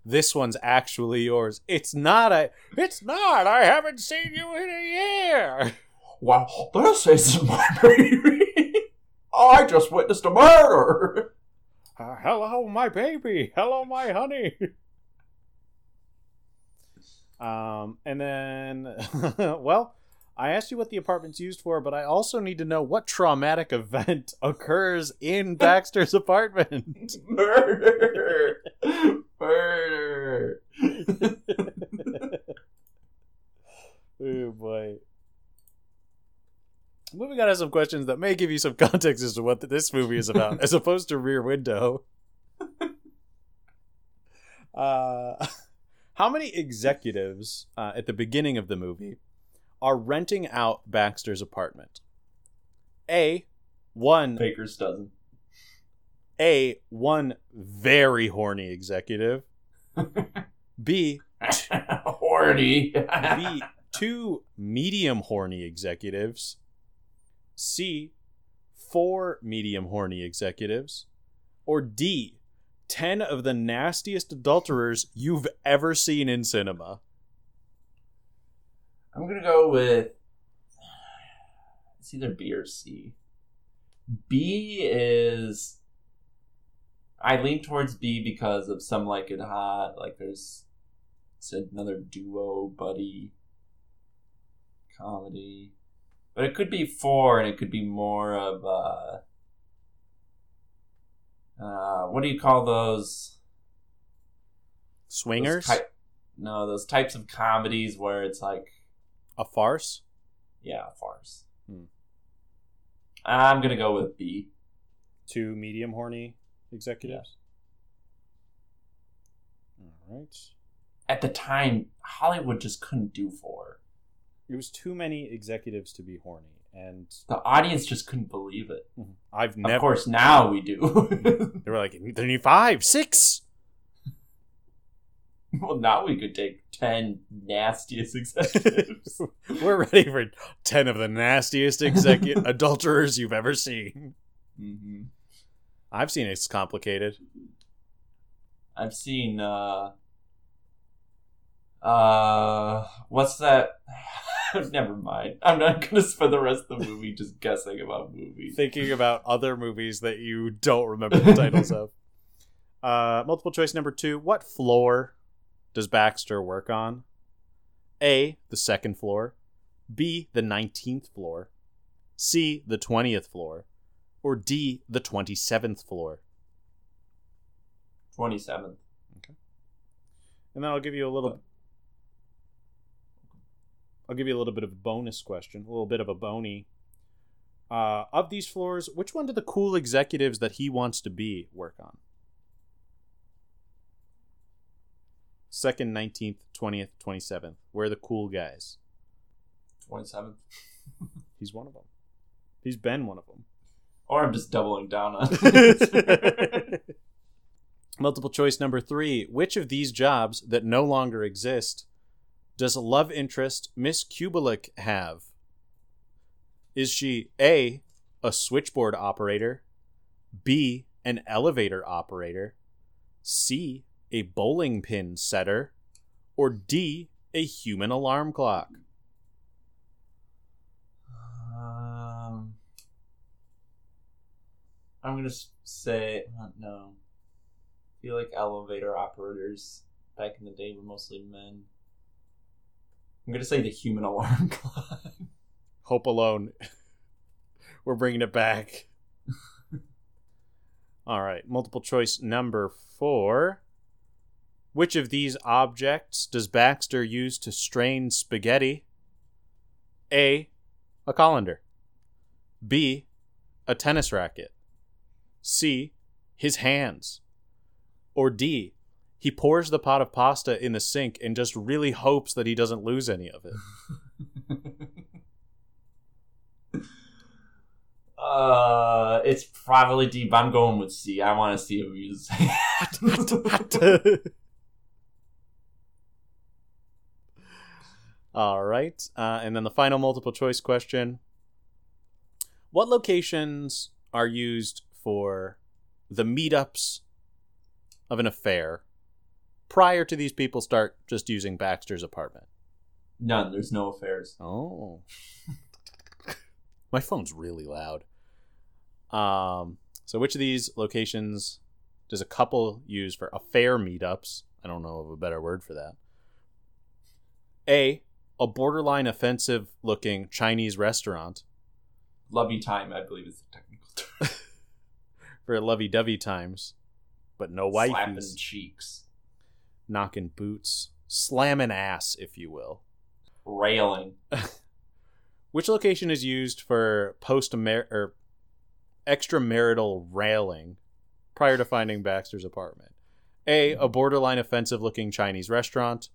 S1: this one's actually yours. It's not a. It's not. I haven't seen you in a year.
S2: Wow, this isn't my baby. I just witnessed a murder.
S1: Uh, hello, my baby. Hello, my honey. Um, and then, well, I asked you what the apartment's used for, but I also need to know what traumatic event occurs in Baxter's apartment.
S2: Murder. Murder.
S1: oh boy. Moving on to some questions that may give you some context as to what this movie is about, as opposed to Rear Window. Uh, how many executives uh, at the beginning of the movie are renting out Baxter's apartment? A, one.
S2: Baker's dozen.
S1: A, one very horny executive. B,
S2: Horny.
S1: B, two medium horny executives. C, four medium horny executives. Or D, 10 of the nastiest adulterers you've ever seen in cinema.
S2: I'm gonna go with it's either B or C. B is I lean towards B because of some like it hot. Like there's it's another duo buddy comedy, but it could be four, and it could be more of uh, uh what do you call those? Those
S1: Swingers?
S2: type- no, those types of comedies where it's like
S1: A farce?
S2: Yeah, a farce.
S1: Hmm.
S2: I'm gonna go with B.
S1: Two medium horny executives? All right.
S2: At the time, Hollywood just couldn't do four.
S1: It was too many executives to be horny, and
S2: The audience just couldn't believe it.
S1: I've
S2: Of course, now we do.
S1: They were like, they need five, six.
S2: Well, now we could take 10 nastiest executives.
S1: We're ready for 10 of the nastiest execu- adulterers you've ever seen.
S2: hmm
S1: I've seen it's complicated.
S2: I've seen, uh, uh, what's that? Never mind. I'm not going to spend the rest of the movie just guessing about movies.
S1: Thinking about other movies that you don't remember the titles of. Uh, multiple choice number two. What floor does Baxter work on? A, the second floor. B, the 19th floor. C, the 20th floor. Or D, the 27th floor.
S2: 27th. Okay.
S1: And then I'll give you a little. I'll give you a little bit of a bonus question, a little bit of a bony. Uh, of these floors, which one do the cool executives that he wants to be work on? Second, nineteenth, twentieth, twenty seventh. Where are the cool guys?
S2: 27th.
S1: He's one of them. He's been one of them.
S2: Or I'm just doubling down on it.
S1: Multiple choice number three. Which of these jobs that no longer exist does love interest Miss Kubelik have? Is she A, a switchboard operator, B, an elevator operator, C, a bowling pin setter, or D, a human alarm clock?
S2: um, I'm going to say, uh, no. I feel like elevator operators back in the day were mostly men. I'm going to say the human alarm clock.
S1: Hope Alone. We're bringing it back. All right, multiple choice number four. Which of these objects does Baxter use to strain spaghetti? A. A colander. B. A tennis racket. C. His hands. Or D. He pours the pot of pasta in the sink and just really hopes that he doesn't lose any of it.
S2: uh, it's probably deep. I'm going with C. I want to see if he's.
S1: All right. Uh, and then the final multiple choice question What locations are used for the meetups of an affair prior to these people start just using Baxter's apartment?
S2: None. There's no affairs.
S1: Oh. My phone's really loud. Um, so which of these locations does a couple use for affair meetups? I don't know of a better word for that. A, a borderline offensive looking Chinese restaurant
S2: Lovey time, I believe, is the technical term.
S1: for lovey dovey times, but no
S2: wife.
S1: Slapping
S2: cheeks,
S1: knocking boots, slamming ass, if you will.
S2: railing.
S1: Which location is used for post or extramarital railing prior to finding Baxter's apartment? A. A borderline offensive looking Chinese restaurant.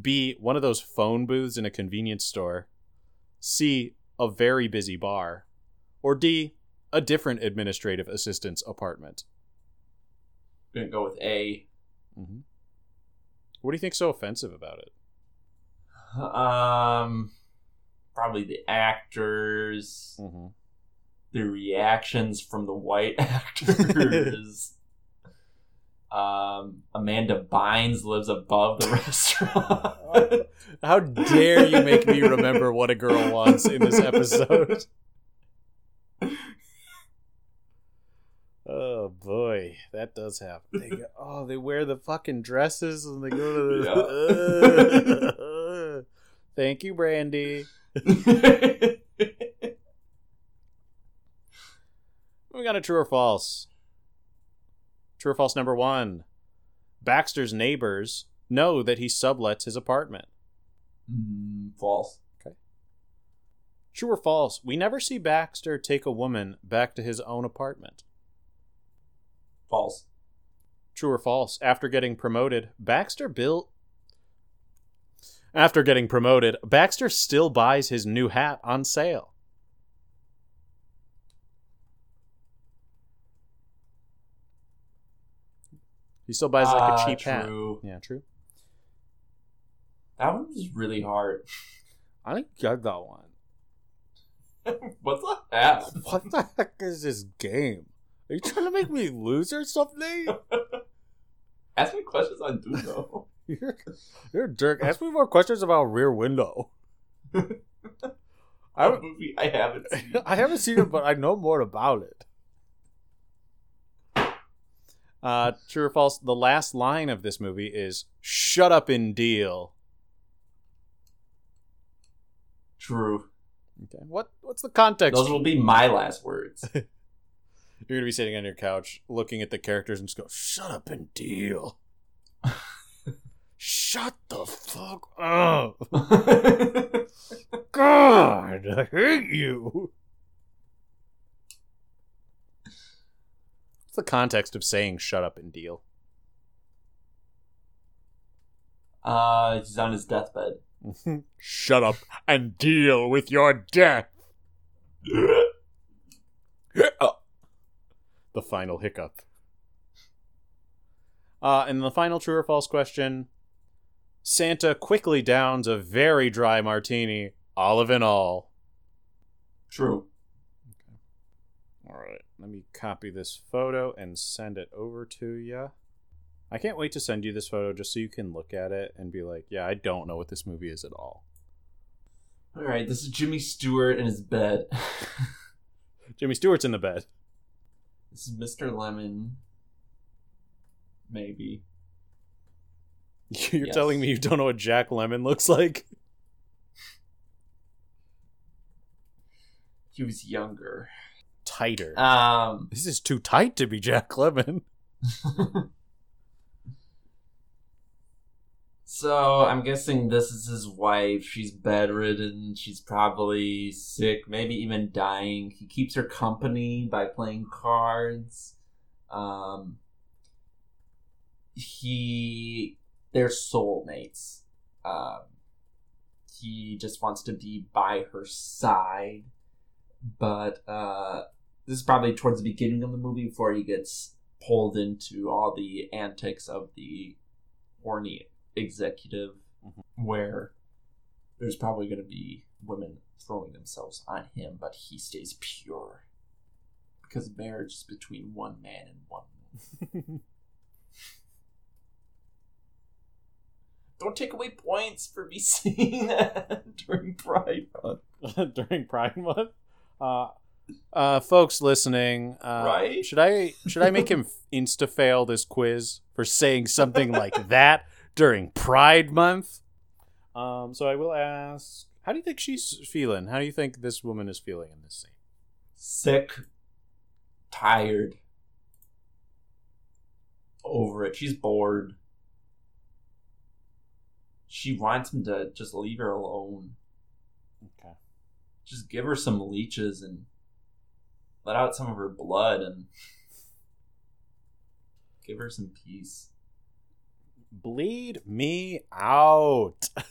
S1: B. One of those phone booths in a convenience store. C. A very busy bar. Or D. A different administrative assistant's apartment.
S2: Gonna go with A.
S1: Mm-hmm. What do you think's so offensive about it?
S2: Um, probably the actors,
S1: Mm-hmm.
S2: the reactions from the white actors. Um, Amanda Bynes lives above the restaurant.
S1: How dare you make me remember what a girl wants in this episode? Oh boy, that does happen. They go, oh, they wear the fucking dresses and they go to the. Thank you, Brandy. We got a true or false. True or false number one. Baxter's neighbors know that he sublets his apartment.
S2: Mm, false. Okay.
S1: True or false? We never see Baxter take a woman back to his own apartment.
S2: False.
S1: True or false? After getting promoted, Baxter built. After getting promoted, Baxter still buys his new hat on sale. He still buys like
S2: Ah,
S1: a cheap hat.
S2: true.
S1: Yeah, true.
S2: That one was really hard.
S1: I didn't get that one.
S2: what the app?
S1: What the heck is this game? Are you trying to make me lose or something?
S2: Ask me questions I do know.
S1: You're, you're a jerk. Ask me more questions about Rear Window.
S2: A
S1: I,
S2: movie I haven't seen.
S1: I haven't seen it, but I know more about it. Uh, true or false? The last line of this movie is "Shut up and deal."
S2: True.
S1: Okay. What What's the context?
S2: Those will be my last words.
S1: You're gonna be sitting on your couch, looking at the characters, and just go, "Shut up and deal." Shut the fuck up! God, I hate you. What's the context of saying "shut up and deal"?
S2: uh, he's on his deathbed.
S1: Shut up and deal with your death. the final hiccup. Uh, and the final true or false question Santa quickly downs a very dry martini, olive and all.
S2: True.
S1: All right, let me copy this photo and send it over to you. I can't wait to send you this photo just so you can look at it and be like, yeah, I don't know what this movie is at all.
S2: All right, this is Jimmy Stewart in his bed.
S1: Jimmy Stewart's in the bed.
S2: this is Mr. Lemmon. Maybe.
S1: You're
S2: Yes.
S1: telling me you don't know what Jack Lemmon looks like?
S2: He was younger.
S1: Tighter.
S2: Um.
S1: this is too tight to be Jack Lemmon.
S2: so I'm guessing this is his wife. She's bedridden. She's probably sick, maybe even dying. He keeps her company by playing cards. Um. He, they're soulmates. Um. He just wants to be by her side, but uh, this is probably towards the beginning of the movie before he gets pulled into all the antics of the horny executive where there's probably going to be women throwing themselves on him but he stays pure. Because marriage is between one man and one woman. Don't take away points for me seeing that during pride month.
S1: During Pride Month. Uh, uh, folks listening, uh,
S2: Right?
S1: should I should I make him insta fail this quiz for saying something like that during Pride Month? Um, so I will ask, how do you think she's feeling? How do you think this woman is feeling in this scene?
S2: sick, tired, over it. She's bored. She wants him to just leave her alone.
S1: Okay.
S2: Just give her some leeches and let out some of her blood and give her some peace.
S1: Bleed me out.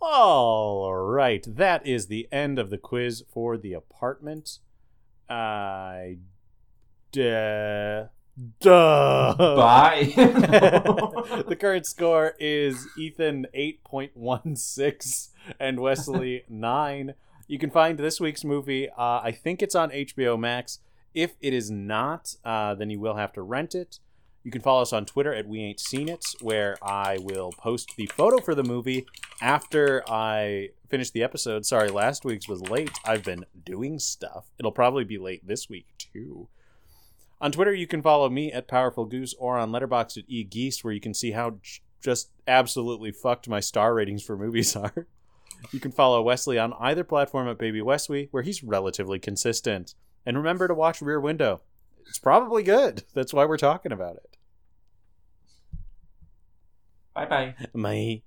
S1: All right, that is the end of the quiz for the apartment. I. Duh. Duh.
S2: Bye.
S1: the current score is Ethan 8.16 and Wesley 9. You can find this week's movie. Uh, I think it's on HBO Max. If it is not, uh, then you will have to rent it. You can follow us on Twitter at We Ain't Seen It, where I will post the photo for the movie after I finish the episode. Sorry, last week's was late. I've been doing stuff. It'll probably be late this week, too. On Twitter, you can follow me at Powerful Goose or on Letterboxd at eGeese, where you can see how j- just absolutely fucked my star ratings for movies are. You can follow Wesley on either platform at Baby Wesley, where he's relatively consistent. And remember to watch Rear Window. It's probably good. That's why we're talking about it.
S2: bye bye.
S1: My